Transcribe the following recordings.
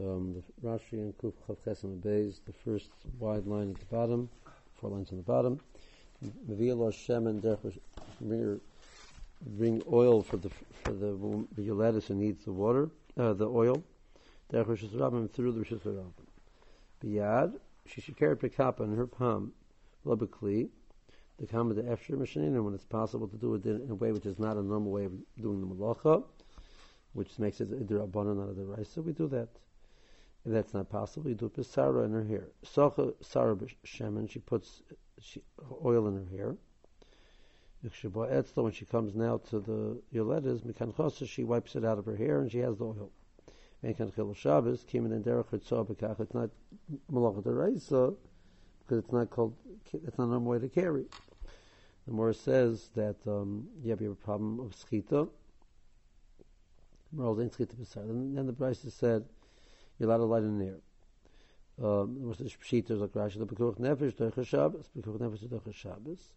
Um, the Rashi and Kuf Chav Chesem Beis, the first wide line at the bottom, four lines on the bottom. Bring, oil for the for the the Yoletis who needs the water, uh, the oil. Derech Rishis Rabbim through the Rishis Rabbim. Biyad, she should carry Pekapa in her palm, Labakli, the Kama the Efshir Mishnina, when it's possible to do it in a way which is not a normal way of doing the Malacha, which makes it a the rice, so we do that. That's not possible, you do pisara in her hair. Socha sara shemen, she puts she, oil in her hair. When she comes now to the yoledas, mikan she wipes it out of her hair and she has the oil. Mekan chil Shabbos, kimin and derech It's not malachat deraisa because it's not called. It's not a way to carry. The more says that um, you have a problem of schita. Then, then the Brisa said you're allowed to light in there. Um, was the pshita like Rashi the Pekuch Nefesh Doicha Shabbos Pekuch Nefesh Shabbos.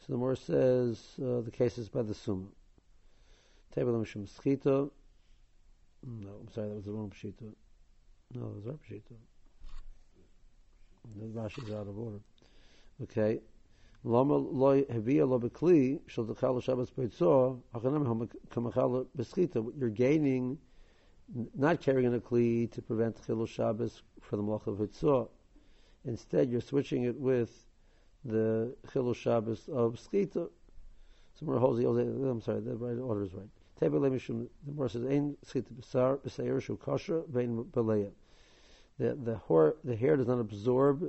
So the more says uh, the case is by the Summa. Table of Mishum Schita. No, I'm sorry, that was the wrong pshita. No, it was our pshita. The Rashi is out of order. Okay. Lama loy hevia lo bekli shel dechal Shabbos beitzor achanam kamachal beschita. You're gaining not carrying a kli to prevent chilul Shabbos for the malach of hitzah. Instead, you're switching it with the chilul Shabbos of skita. I'm sorry, the right order is right. The more says ein skita b'sar b'seir shu kosher vein beleya. The the hair the hair does not absorb.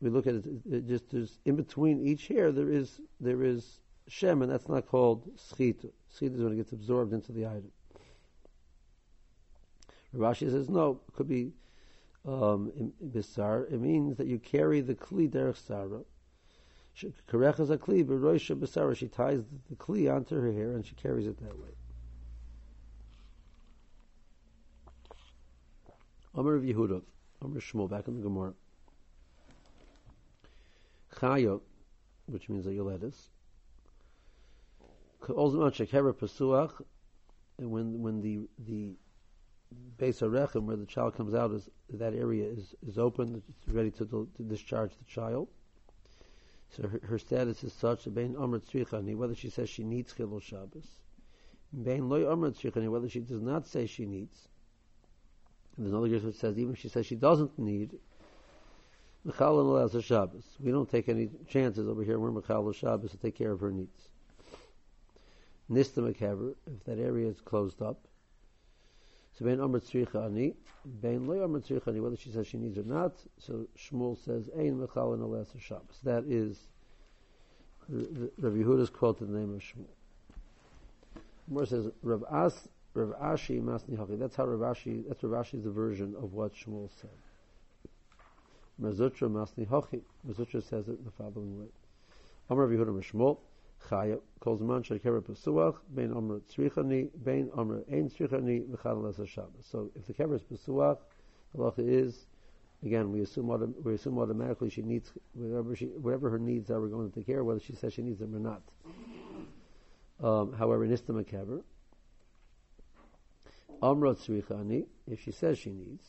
We look at it, it just there's in between each hair there is there is shem, and that's not called skita. Skita is when it gets absorbed into the item. Rashi says no, it could be um. It means that you carry the kli derech sara. Karechas a kli but b'roisha bisara. She ties the kli onto her hair and she carries it that way. Amar of Yehuda, Amar Shmuel, back in the Gemara. Chaya, which means a Yoledis. And when when the the Beis Harechem, where the child comes out, is that area is, is open, it's ready to, to discharge the child. So her, her status is such that Bein Amr Tzrichani, whether she says she needs Chilul Shabbos, Bein Loy Amr Tzrichani, whether she does not say she needs. And there's another case which says even if she says she doesn't need, Michal allows a Shabbos. We don't take any chances over here. We're Michal Shabbos to take care of her needs. Nista Mekaver, if that area is closed up, so Ben Amr Tzricha Ani, Ben Loy Amr Tzricha Ani, whether she says she needs or not. So Shmuel says, Ein Mechal and Alas Shabbos. That is Rav Yehuda's in the name of Shmuel. More says, Rav As, Rav Ashi Masni Haki. That's how Rav Ashi, that's Rav Ashi's version of what Shmuel said. Mar Zutra Masni Haki. Mar Zutra says it in the following way. Amr So if the kever is the halacha is again we assume we assume automatically she needs whatever she whatever her needs are. We're going to take care of whether she says she needs them or not. Um, however, in a kever. Amra tzrichani if she says she needs.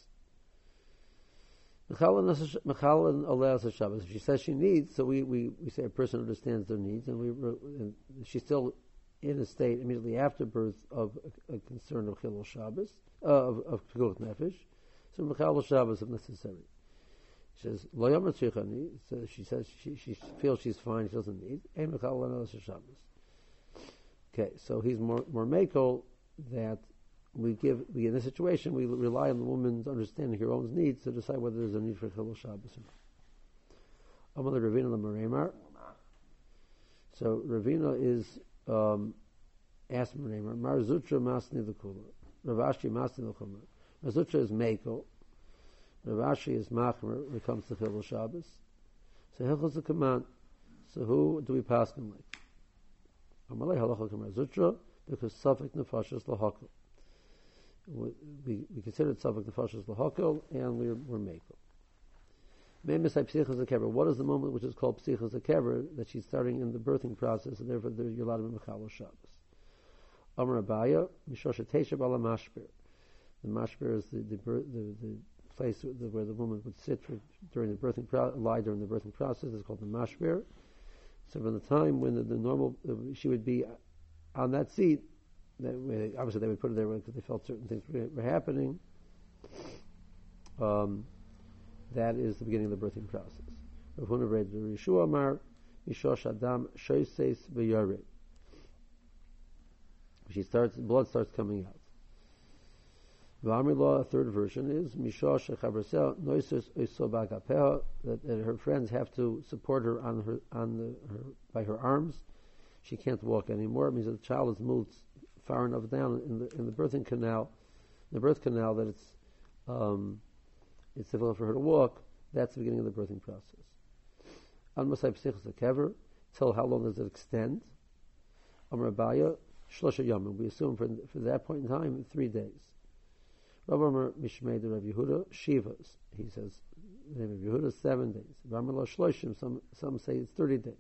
Mechalin allows a Shabbos. If she says she needs, so we, we, we say a person understands their needs, and we and she's still in a state immediately after birth of a, a concern of Chilul Shabbos, uh, of, of Nefesh. So Mechal Shabbos if necessary. She says, Lo Yomer so she says she, she feels she's fine, she doesn't need. Ein Mechal Shabbos. Okay, so he's more, more makel that we give we, in this situation we rely on the woman's understanding of her own needs to decide whether there's a need for chilul Shabbos or not. Ravina So Ravina is um, asked Maremar, Mar Zutra Masni Lakula, Rav Ashi Masni Lakula. Mar Zutra is Mako, Rav Ashi is Machmer when it comes to chilul Shabbos. So Hilchos the command. So who do we pass him like? Amalei halacha kamar Zutra because Safik nefashos lahakol we, we consider it subject to Fashas Lahakol, and we're, we're Mako. What is the moment which is called Psichas Kever that she's starting in the birthing process, and therefore to be Mechalo Shabbos? Amar Abaye, Mishosha Tesha Bala. The mashber is the the, the, the place where the woman would sit for, during the birthing lie during the birthing process. It's called the mashber. So from the time when the, the normal uh, she would be on that seat, that, obviously they would put it there because they felt certain things were, happening. Um, that is the beginning of the birthing process. Rav Huna read the Yeshua Amar Mishosh Adam Shoises V'Yared. She starts, blood starts coming out. V'Amri a third version is Mishosh Chabrasel Noisus Isobagapeha that, that her friends have to support her on her on the, her by her arms. She can't walk anymore. It means that the child is moved far enough down in the in the birthing canal, the birth canal that it's um, it's difficult for her to walk. That's the beginning of the birthing process. An Masai Psichos Kever, till how long does it extend? Amr Abaye, Shlosha Yamim. We assume for, for that point in time, three days. Rav Amr Mishmei the Rav Yehuda, Shivas. He says, the name of Yehuda, seven days. Rav Shloshim, some, some say it's 30 days.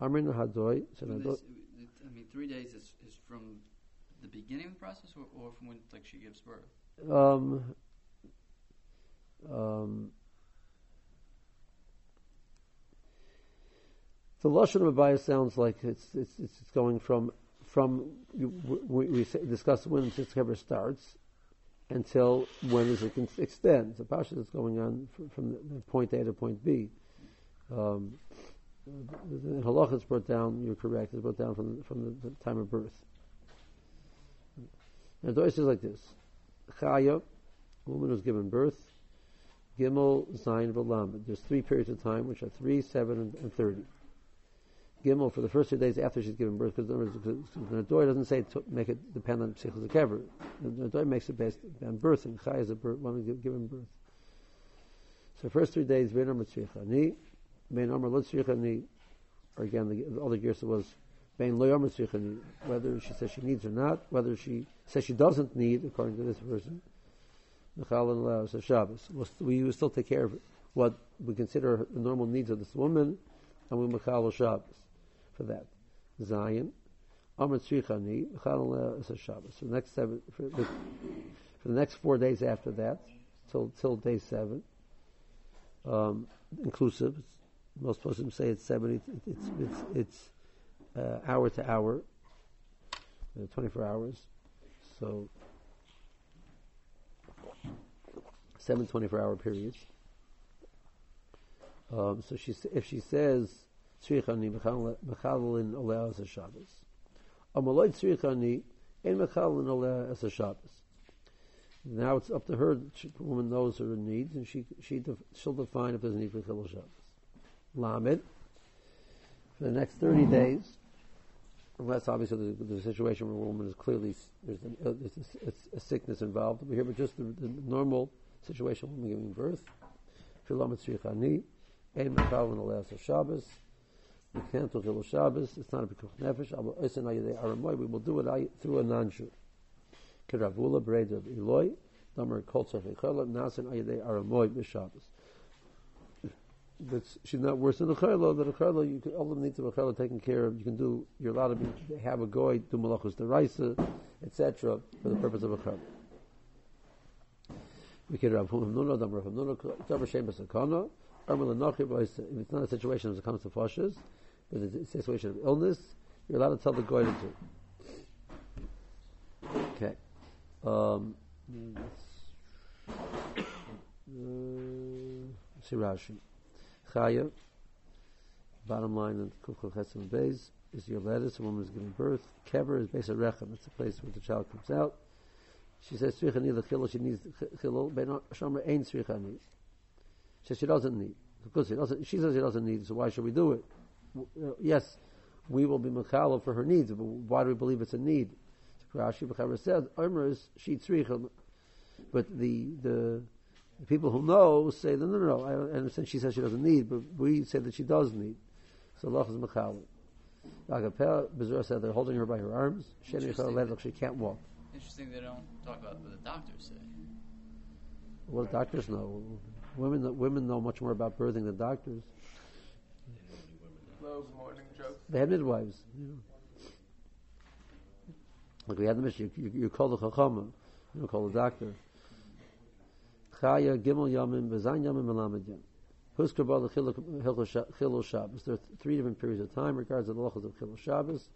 Amr Hadoy, so I mean, three days is, is from the beginning of the process or, or from when like she gives birth? Um, um, the lashon of Abaye sounds like it's it's it's going from from we, we discuss when the Tzitz starts until when does it extend. The pasha is going on from, from point A to point B. Um, the halacha is brought down. You're correct. It's brought down from from the, time of birth. And the is like this: Chaya, woman who's given birth, Gimel, Zayin, V'Lamed. There's three periods of time, which are three, seven, and, and thirty. Gimel for the first two days after she's given birth, because the Nadoi doesn't say to make it depend on Psichos Kever. The Nadoi makes it based on birthing. Chai is a birth, woman given birth. So first three days, Vein Amr Vein Amr Lo or again, the, the other Gersa was Vein Lo Tzrichani, whether she says she needs or not, whether she says she doesn't need, according to this version. Mechal and Laos Shabbos. We will still take care of what we consider the normal needs of this woman, and we Mechal Shabbos for that. Zion, Amr Tzrichani, Mechal and Shabbos. For the next seven, for the, for the next four days after that, till till day seven, um, inclusive. Most Muslims say it's seven. It's it's it's, uh, hour to hour, uh, twenty four hours. So seven 24-hour periods. Um, so she, if she says tzrichani mechalin as a Shabbos, amaloi tzrichani ein mechalin as a Shabbos. Now it's up to her. The woman knows her needs, and she she she'll define if there's a need for chilul Shabbos. Lamed for the next thirty mm-hmm. days, unless obviously the, the situation where a woman is clearly there's, a, uh, there's a, a, sickness involved. But here, but just the, the normal situation when giving birth. Filam Tzrichani, Ein Mechal and Aleas Shabbos. We can't do Chilul Shabbos. It's not a Bikuch Nefesh. Abo Oisen Ayidei Aramoy. We will do it through a non-Jew. Keravula Breid of Eloi. Damer Kol Tzach Echela. Nasen Ayidei Aramoy B'Shabbos. But she's not worse than a chayla. That a chayla, you can, all the needs of a chayla taken care of. You can do. You're allowed to be, have a goy, do malachos deraisa, etc. for the purpose of a chayla. We can Rav Hamnuna, Dam Rav Hamnuna, Tabar Shem Basakana, Armel if it's not a situation as it comes to foshes, but it's a situation of illness, you're allowed to tell the goy to do. Okay. Um, uh, see Rashi. Bottom line in Kuchel Chesim Beis, is your lettuce, a woman is giving birth. Kever is Beis Rechem, it's the place where the child comes out. She says tzrichani lechilul. She needs chilul. Ben shomer ein tzrichani. She says she doesn't need. Because she doesn't. She says she doesn't need. So why should we do it? Uh, yes, we will be mechalal for her needs. But why do we believe it's a need? Rashi B'chaber says Omer is she tzricha. But the the the people who know say, no, no, no, I understand she says she doesn't need, but we say that she does need. So Allah is Mechal. Agapel, Bezerra said they're holding her by her arms. She can't walk. Interesting they don't talk about what the doctors say. What doctors know. Women, women know much more about birthing than doctors. Hello, morning, Joe. They have midwives. You know. Like we had the mission, you, you, you call the chachama. You don't call the doctor. Chaya Gimel Yamim Bezayin Yamim Melamed Yam. Husker Bal Chilul Shabbos. There are three different periods of time regards to the lachos of Chilul Shabbos.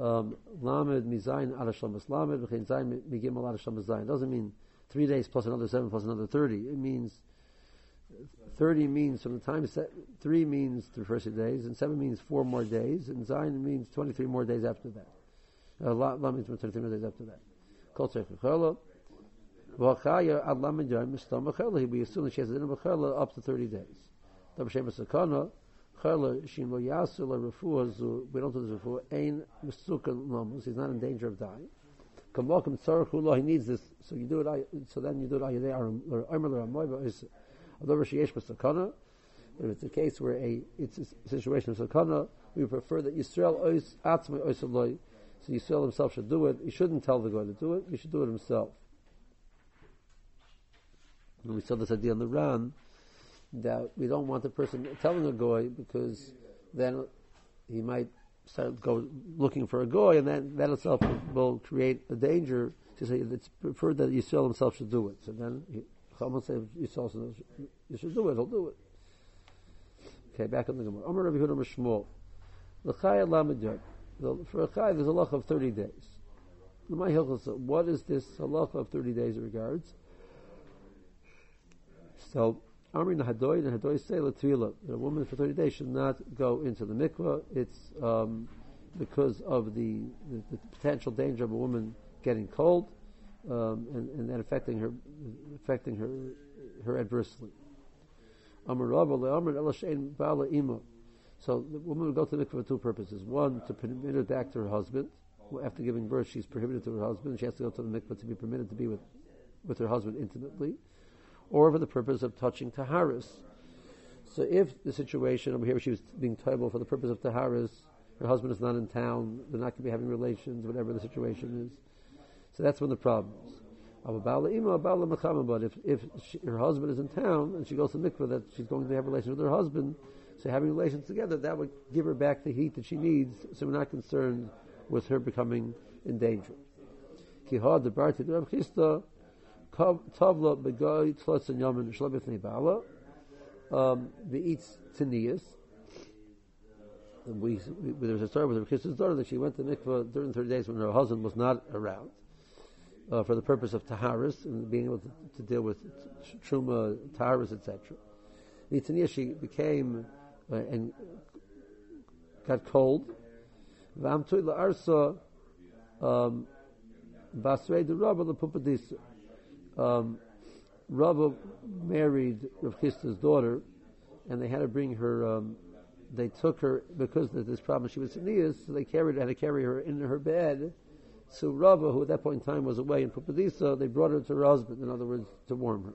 Um, Lamed Mizayin Adashlamas Lamed V'chein Zayin Migimel Adashlamas Zayin. Doesn't mean three days plus another seven plus another thirty. It means 30 means from the time set, 3 means the first days, and 7 means 4 more days, and Zion means 23 more days after that. Uh, La, La means 23 more days after that. Kol Tzech V'achaya ad lamed yom mistam b'chela. We assume that she has a din b'chela up to 30 days. Dabar shem sakana, chela shin lo yasu la refuah zu, we don't do this refuah, ein misukan lomus, he's not in danger of dying. Kamokim tzarchu lo, he needs this, so you do it, so then you do it ayadei or armor l'ramoy, is although she yesh b'sakana, if it's a case where a, it's a situation we prefer that Yisrael ois atzmai ois aloi, so Yisrael himself should do it. He shouldn't tell the guy to do it, he should do it himself. And we saw this idea on the run that we don't want the person telling a goy because then he might start go looking for a goy, and then that itself will create a danger. To say it's preferred that Yisrael himself should do it. So then Chacham say Yisrael says you should do it. He'll do it. Okay, back on the Gemara. Amar Rabbi Huda Shmuel. L'chaya lamed For a chai, there's a lach of thirty days. What is this halacha of thirty days regards? So, Amrin Hadoy Hadoy say Latvila, that a woman for 30 days should not go into the mikvah. It's um, because of the, the, the, potential danger of a woman getting cold um, and, and then affecting her affecting her her adversely. So the woman will go to the mikvah for two purposes. One, to permit her back to her husband. After giving birth, she's prohibited to her husband. She has to go to the mikvah to be permitted to be with, with her husband intimately or for the purpose of touching Taharis. So if the situation over here she was being table for the purpose of Taharis, her husband is not in town, they're not going to be having relations, whatever the situation is. So that's when the problem is. But if, if she, her husband is in town and she goes to mikveh that she's going to have relations with her husband, so having relations together, that would give her back the heat that she needs, so we're not concerned with her becoming in danger. Tavla begoy tzlotz and yamin shlobet nebala. Um, the eats tinias. We, we, there was a story with her Chris's daughter that she went to mikvah during 30 days when her husband was not around uh, for the purpose of taharis and being able to, to deal with truma, taharis, etc. The she became uh, and got cold. Um, basrei de rabba lepupadisa um, married Rav daughter, and they had to bring her. Um, they took her because of this problem. She was sneeze, so they carried had to carry her in her bed. So Rava, who at that point in time was away in Pupadisa, they brought her to her husband. In other words, to warm her.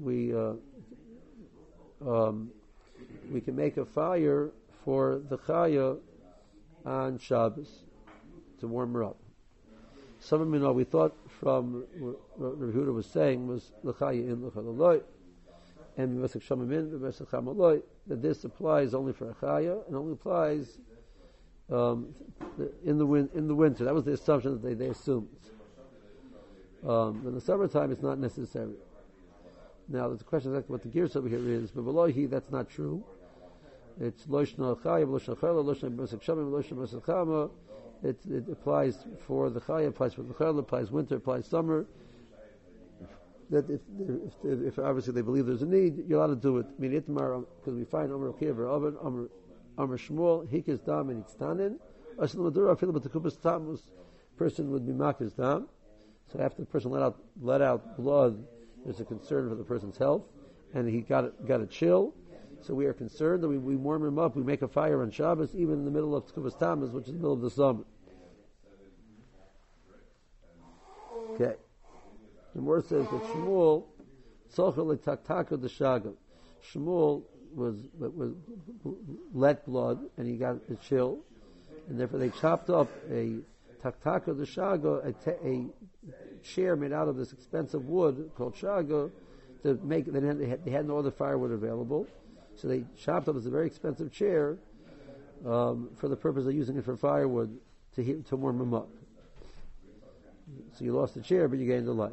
We uh, um, we can make a fire for the chaya on Shabbos to warm her up. Some of you know we thought from what Rav Huda was saying was in and that this applies only for a chaya and only applies um, in the win- in the winter. That was the assumption that they, they assumed. Um, in the summertime, it's not necessary. Now, the question exactly what the gears over here is, but he, that's not true. It's loishna chaya, loishna chala, loishna b'vesek shamim, loishna b'vesek chama, it, it applies for the chaya, applies for the chayla, applies winter, applies summer. That if, if, if, obviously they believe there's a need, you're allowed to do it. Mean, itmar because we find Amr Kiver Amr Amr Shmuel, Hikis Dam and Itztanin. Asal Madura, feel about the Kupas Tamus, person would be Makis Dam. So after the person let out let out blood, there's a concern for the person's health, and he got got a chill. So we are concerned that we, we warm him up, we make a fire on Shabbos, even in the middle of Tkuvas Tammuz, which is the middle of the summer. Okay. The word says that Shmuel, Tzachel Taktaka the Shagam. Shmuel was, was let blood, and he got a chill, and therefore they chopped up a Taktaka the Shaga, a chair made out of this expensive wood called Shaga, to make, they had, they had no other firewood available. So they chopped up this very expensive chair um, for the purpose of using it for firewood to heat, to warm him up. So you lost the chair, but you gained the life.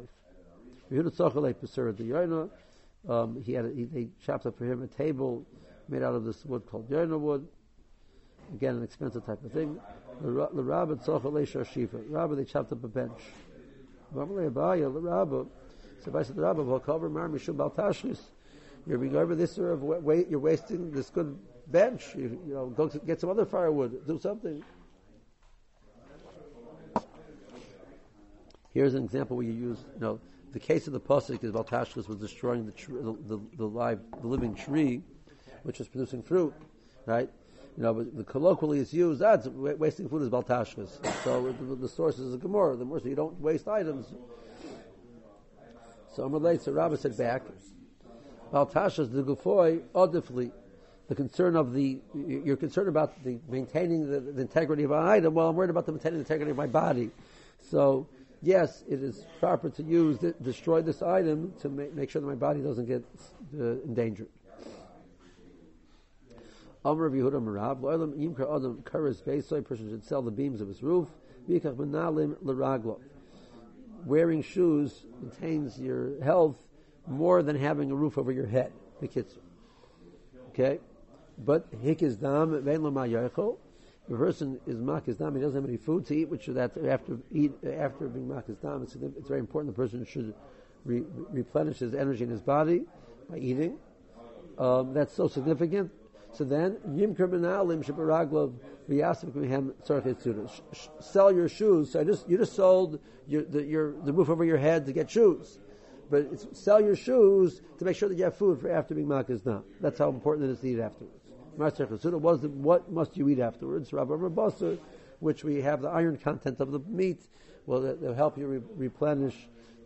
Um, he had a, he, they chopped up for him a table made out of this wood called yarna wood. Again, an expensive type of thing. The rabbi shifa. Rabbi, they chopped up a bench. So if I said the rabbi, you're being over this sort of. You're wasting this good bench. You, you know, go get some other firewood. Do something. Here's an example where you use, you know, the case of the pasuk is Baltashkas was destroying the, the, the, the, live, the living tree, which was producing fruit, right? You know, but the colloquially is used, ah, that's wasting food is Baltashkas. So the, the source is a Gemara, the more so you don't waste items. So Amalei, so Rabbi said back, Baltashkas the Gufoy, odifli, the concern of the, you're concerned about the maintaining the, the integrity of an item, well I'm worried about the maintaining the integrity of my body. So, yes, it is proper to use, destroy this item to make, make sure that my body doesn't get uh, endangered. Amr of Yehuda Marab, Lo'ilam Yimkar Adam Karas Beisoy, a person should sell the beams of his roof. Vikach L'Raglo. Wearing shoes maintains your health more than having a roof over your head. Okay? But Hikis Dam Vein Yachol, if person is makis dam, he doesn't have any food to eat, which that after eat after being makis dam, it's, it's, very important. The person should re, replenish his energy in his body by eating. Um, that's so significant. So then, yimker benalim shebaraglov v'yasif k'mehem tzarchet Sell your shoes. So I just you just sold your the, your the roof over your head to get shoes, but sell your shoes to make sure that you have food for after being makis dam. That's how important it is to eat afterwards. Master Chasuda was what must you eat afterwards? Rabbi Rabasa, which we have the iron content of the meat, will they'll help you re- replenish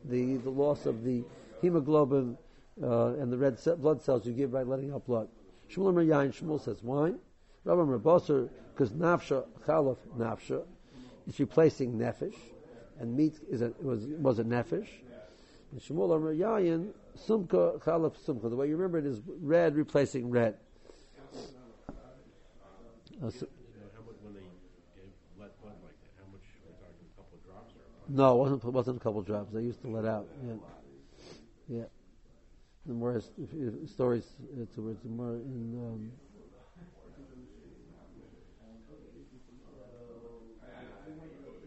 the, the loss of the hemoglobin uh, and the red blood cells you give by letting out blood. Shmuel Yain Shmuel says wine. Rabbi Rabasa, because nafsha chalaf nafsha, it's replacing nefesh, and meat is a, was was a nefesh. And Shmuel Amar Yayin sumka chalaf sumka. The way you remember it is red replacing red. Uh, so, when they let blood like that, how much we talking? A couple of drops? No, it wasn't. Wasn't a couple of drops. They used to let out. Yeah, yeah. The more if, if stories towards the more in. Um,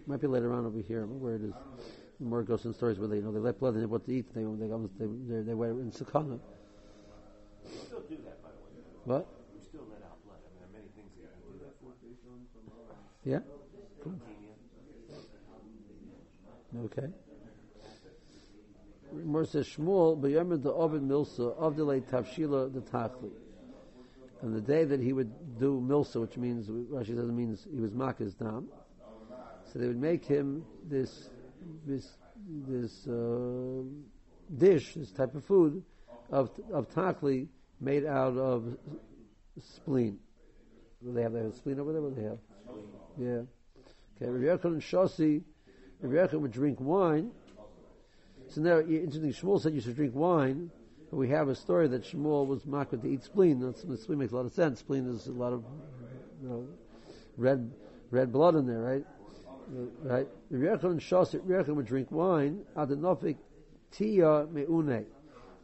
might be later on over here where it is. The more goes in stories where they you know they let blood and they what to eat. They they they they, they were in sakana. Still do that, by the way. What? Yeah? Okay. More says Shmuel, B'yomer the Ovid Milsa, Avdilei Tavshila the Tachli. And the day that he would do Milsa, which means, Rashi says it means he was Makkah's Dam, so they would make him this, this, this, uh, dish, this type of food of, of Tachli made out of spleen. Do they have, have spleen over there? What do they have? Yeah. Okay, Rabbi Yechon and Shasi, Rabbi Yechon would drink wine. So now, interesting, Shmuel said you should drink wine, but we have a story that Shmuel was mocked to eat spleen. That's, spleen makes a lot of sense. Spleen is a lot of, you know, red, red blood in there, right? Right? Rabbi Yechon Shasi, Yechon would drink wine, adenofik tia meune,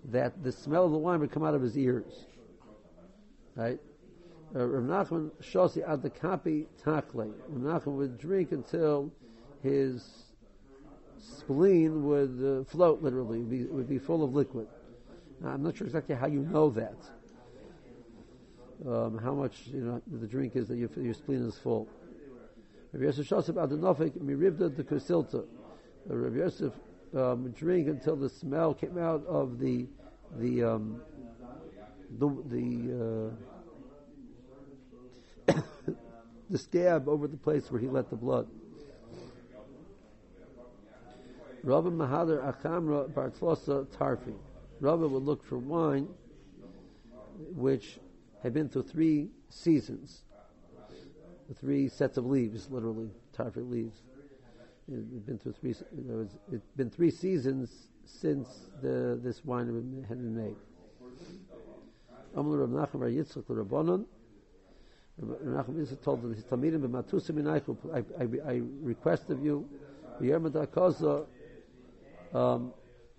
that the smell of the wine would come out of his ears. Right? uh, Rav Nachman Shosi ad the kapi takle. Rav Nachman would drink until his spleen would uh, float, literally, would be, would be, full of liquid. Now, I'm not sure exactly how you know that. Um, how much you know the drink is that your, your spleen is full. Rav Yosef Shosef Adanofik mirivda the kusilta. Rav Yosef um, drink until the smell came out of the the um, the, the uh, the scab over the place where he let the blood. Rabbi Mahadir Achamra Bartlosa Tarfi. Rabbi would look for wine which had been through three seasons, three sets of leaves, literally tarfi leaves. It had been through three. Was it been three seasons since the, this wine had been made. Amr Rav Nachman Bar Yitzchak Menachem is told that his Talmidim b'matusim minaychu, I, I, request of you, b'yom ha'dakosa, um,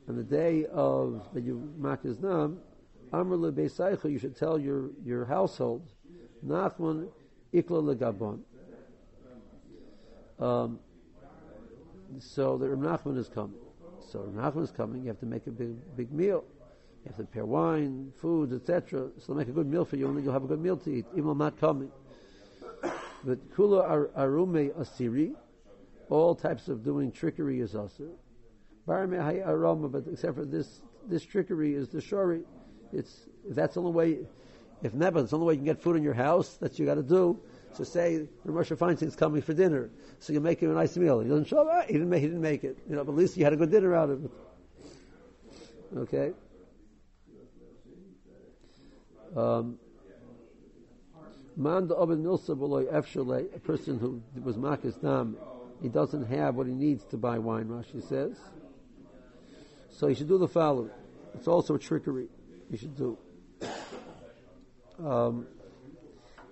on the day of that you mark his nam, Amr lebeisaycha, you should tell your, your household, Nachman ikla legabon. Um, so the Rav is coming. So Rav is coming. You have to make a big big meal. You have to prepare wine, foods, etc. So make a good meal for you, and then you'll have a good meal to eat, even not coming. But kula arume asiri, all types of doing trickery is also. aroma, but except for this, this trickery is the shori. It's that's the only way. If never, it's the only way you can get food in your house that you got to do. So say the Moshe Feinstein's coming for dinner, so you make him a nice meal. He doesn't show up. He didn't make. He didn't make it. You know, but at least you had a good dinner out of it. Okay. Um, Man a person who was Makis Dam, he doesn't have what he needs to buy wine, Rashi says. So he should do the following. It's also a trickery. He should do. Um,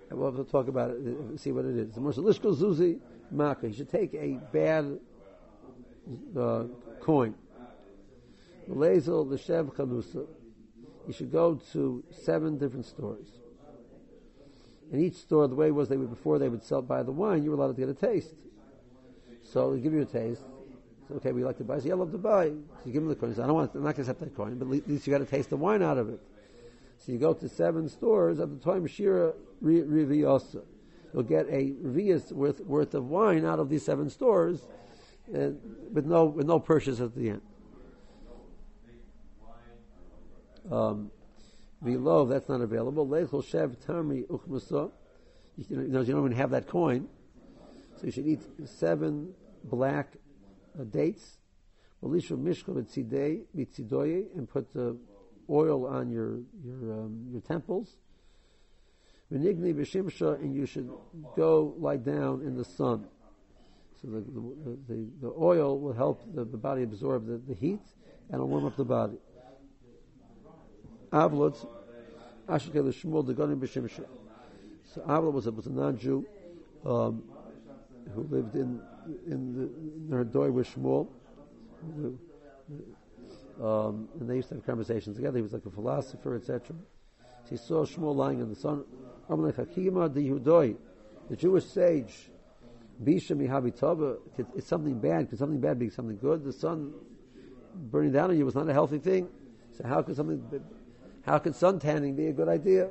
we'll have to talk about it, uh, see what it is. The Lishko Zuzi Maka. He should take a bad uh, coin. Lezel Leshev Chanusa. He should go to seven different stores. In each store, the way was they would before they would sell buy the wine, you were allowed to get a taste. So they give you a taste. So, okay, we like to buy. So yeah, I love to buy. So you give them the coin. So I don't want. I'm not going to accept that coin, but at least you got to taste the wine out of it. So you go to seven stores at the time Shira Riviyasa. You'll get a Riviyas worth worth of wine out of these seven stores, and with no with no purchase at the end. Um, below, that's not available. Leichel Shev Tamri Uchmasa. You know, you don't even have that coin. So you should eat seven black uh, dates. Malisha Mishka Mitzidoye, and put the oil on your your um, your temples. Venigni Vishimsha, and you should go lie down in the sun. So the, the, the, the oil will help the, the body absorb the, the heat and it'll warm up the body. Avlot, Ashkel Shmuel Dagonim B'Shimsha. So Avlot was a, was a non-Jew um, who lived in in the Nerdoy with Shmuel. Um, and they used to have conversations together. He was like a philosopher, etc. So he saw Shmuel lying in the sun. The Jewish sage, it's something bad. Could something bad be something good? The sun burning down on you was not a healthy thing. So how could something how can sun tanning be a good idea?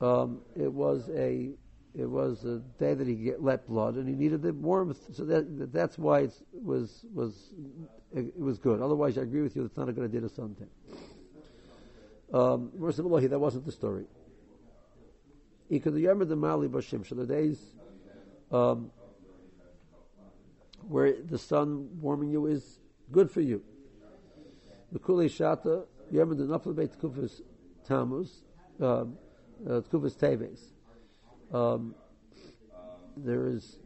Um, it was a it was a day that he get, let blood, and he needed the warmth. So that, that's why it was was it was good. Otherwise, I agree with you. It's not a good idea to tan. Um, that wasn't the story. He could remember the Mali Bashim, so the days um, where the sun warming you is good for you. The Kuli Shata, remember the Nafal Beit Kufis Tammuz, um, uh, Kufis Teves. Um, there is,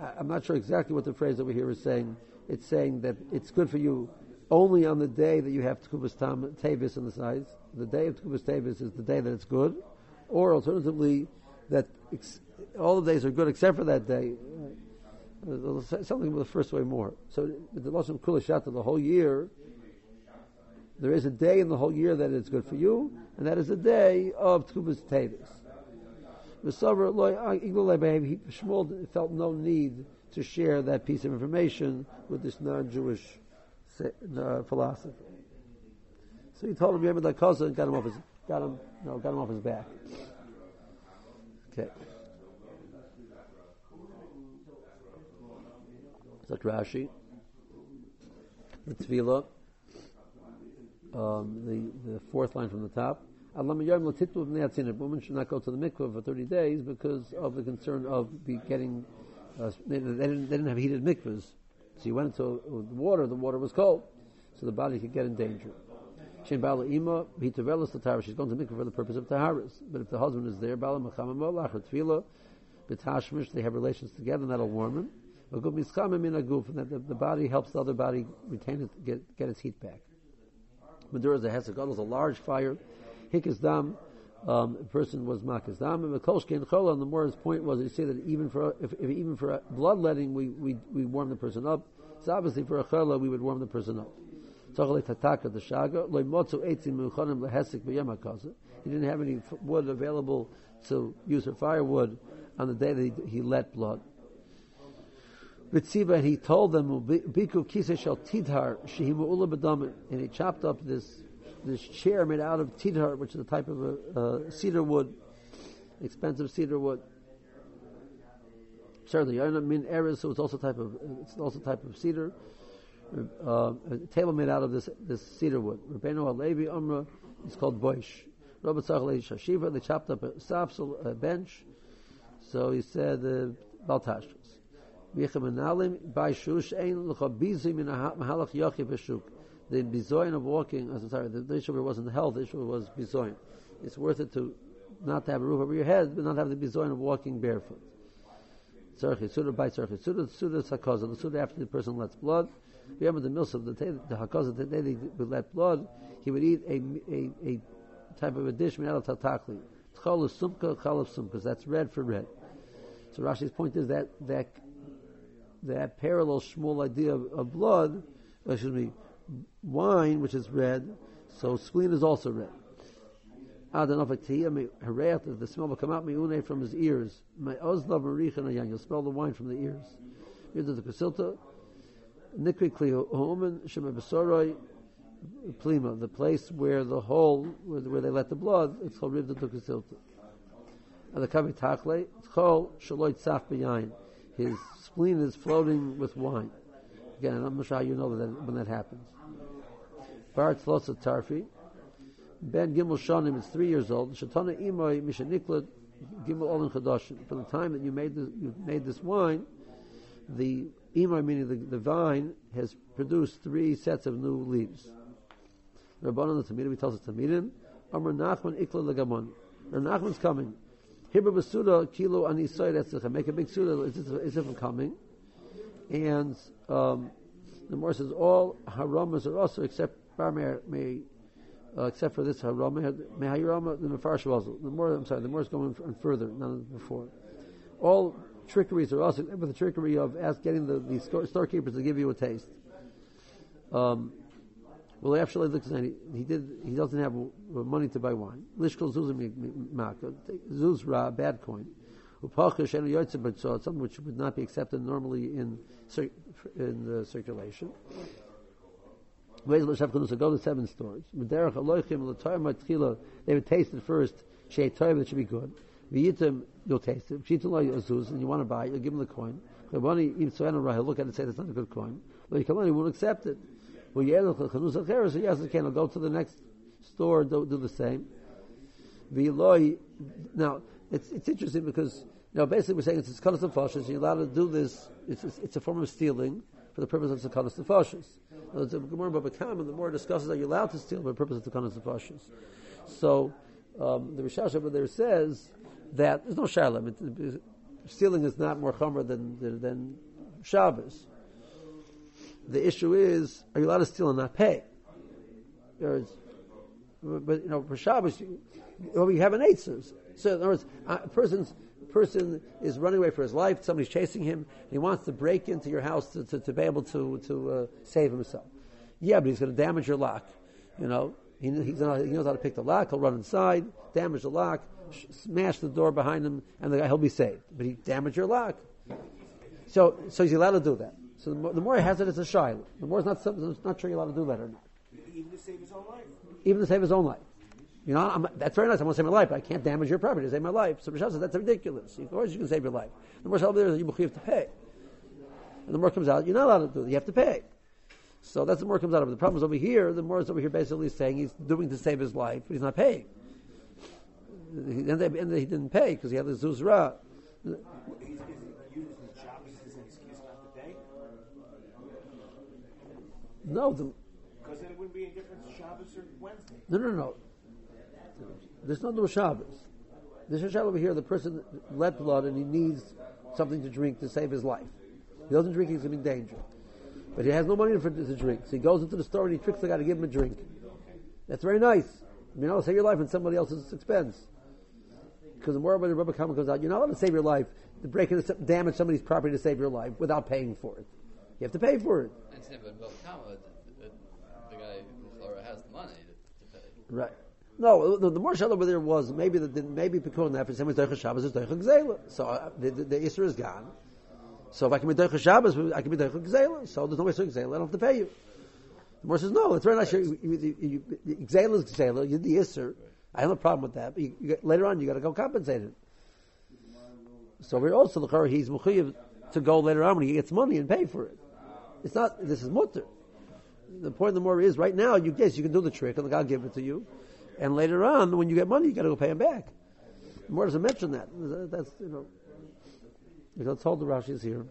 I, am not sure exactly what the phrase over here is saying. It's saying that it's good for you only on the day that you have Tkubas Tavis in the size. The day of Tkubas Tavis is the day that it's good. Or alternatively, that ex- all the days are good except for that day. Something with the first way more. So the Lashon Kulashata, the whole year, there is a day in the whole year that it's good for you, and that is the day of Tkubas Tevis. Shmuel felt no need to share that piece of information with this non-Jewish uh, philosopher. So he told him Yemen Kosa and got him off his got him no got him off his back. Okay. So Rashi, the Tefillah, um, the the fourth line from the top. Women should not go to the mikveh for 30 days because of the concern of be getting. Uh, they, didn't, they didn't have heated mikvahs. So you went into the water, the water was cold, so the body could get in danger. The she's going to mikvah for the purpose of Taharas. But if the husband is there, Bala they have relations together, and that'll warm him. And that the, the, body helps the other body retain it, get, get its heat back. Madura is a hesek, is a large fire, hikis dam, um, person was makis dam, and Mekolshke chola, and the Mor's point was, he said that even for, if, if even for bloodletting, we, we, we warm the person up. So obviously for a chola, we would warm the person up. He didn't have any wood available to use for firewood on the day that he, he let blood. Ritziba, and he told them, and he chopped up this, this chair made out of tidhar, which is a type of a, uh, cedar wood, expensive cedar wood. Certainly, min eris, so it's also type of, it's also type of cedar uh, a table made out of this this cedar wood. Rabbeinu Alevi Umra is called Boish. Rabbi Tzachal Shashiva, they chopped up a sapsel, a bench. So he said, uh, Baltashkas. The bizoin of walking, I'm sorry, the, the issue wasn't health, the issue was bizoin. It's worth it to not to have a roof over your head, but not have the bizoin of walking barefoot. Tzarchi, Suda by Tzarchi, Suda, Suda Sakoza, the Suda after the person lets blood, Remember the milsa, the the hakazah, the day they would let blood, he would eat a, a, a type of a dish made out of tatakli. Tchol sumka, chalav sumka. That's red for red. So Rashi's point is that that that parallel small idea of, of blood, excuse me, wine, which is red, so spleen is also red. The smell will come out from his ears. My You'll smell the wine from the ears. Here's the Kasilta. Nikri Klihoman Shema Plima, the place where the hole, where, where they let the blood, it's called Rivda Tukasilta. And the Kavi Takle, it's called Shaloit Saf B'yayin. His spleen is floating with wine. Again, I'm not sure how you know that when that happens. Bar Tzlosa Tarfi, Ben Gimel Shanim is three years old. Shatana Imoy Mishanikla Gimel Olin Chadashim. From the time that you made this, you made this wine, the Imar, meaning the, the vine, has produced three sets of new leaves. Rabbanon the Tamidim, he tells us Tamidim, Amr Nachman Ikla Legamon. Nachman's coming. Hibra Basuda, Kilo Anisoy Etzecha. Make a big Suda as if I'm coming. And um, the Morse says all haramas are also except Bar may uh, except for this harama mehayirama the mefarsh The more I'm sorry, the more is going further than before. All trickeries are also with the trickery of ask, getting the, the store, storekeepers to give you a taste. Um, well, actually, looks he, he did. He doesn't have money to buy wine. Lishkol zuz ra bad coin. Something which would not be accepted normally in in the circulation. Go to seven stores. They would taste it first. That should be good. You'll taste it. And you want to buy it, you'll give him the coin. Look at it and say, that's not a good coin. He won't accept it. So yes, I can. I'll go to the next store, do, do the same. Now, it's, it's interesting because, know, basically we're saying it's Sakanas of Fashis, you're allowed to do this, it's, it's, it's, a form of stealing for the purpose of Sakanas of Fashis. The Gemara Babakam, and the more it discusses are you're allowed to steal for the purpose of Sakanas of Fashis. So, um, the Rishash over there says that there's no shalom. Stealing is not more chomer than, than, than Shabbos. The issue is, are you allowed to steal and not pay? There's, but you know, for Shabbos, you, well, you have an eitzes. So in other words, a person's person is running away for his life. Somebody's chasing him. he wants to break into your house to, to, to be able to to uh, save himself. Yeah, but he's going to damage your lock. You know, he, he knows how to pick the lock. He'll run inside, damage the lock smash the door behind him, and the guy he'll be saved. But he damaged your lock. So, so he's allowed to do that. So the more, the more he has it, it's a shy. The more it's not, it's not sure you're allowed to do that or not. Even to save his own life. Even to save his own life. You know, I'm, that's very nice. I want to save my life, but I can't damage your property to save my life. So Rishon says that's ridiculous. Of course, you can save your life. The more there is, you have to pay. And the more comes out, you're not allowed to do it. You have to pay. So that's the more comes out of it. The problem is over here. The more is over here basically saying he's doing to save his life, but he's not paying and, he didn't pay because he had the zuzra. No, the, because then it wouldn't be a difference Shabbos or Wednesday. No, no, no. There's no no Shabbos. There's a Shabbos over here. The person let blood and he needs something to drink to save his life. He doesn't drink; he's in danger. But he has no money for to drink, so he goes into the store and he tricks the guy to give him a drink. That's very nice. You're not to save your life on somebody else's expense. Because the more about the rubber comment comes out, you're not allowed to save your life to break into damage somebody's property to save your life without paying for it. You have to pay for it. And same, but the, guy Flora has the money to, to pay. Right. No, the, the more shal over there was maybe the, the maybe Pikuach Nefesh, same as Deicha Shabbos is Deicha Gzela. So uh, the, the, the Isra is gone. So if I can be Deicha Shabbos, I can be Deicha Gzela. So there's no Isra Gzela, I don't have to pay you. The more says, no, it's very nice. You, you, you, you, Gzela is Gzela, you're the Isra. I have no problem with that. But you, you later on, you got to go compensate it. So we're also the Chor, he's Mechuyev to go later on when he gets money and pay for it. It's not, this is mutter. The point of the more is right now, you yes, you can do the trick and the God give it to you. And later on, when you get money, you got to go pay him back. More doesn't mention that. That's, you know, that's all the Rashi is here.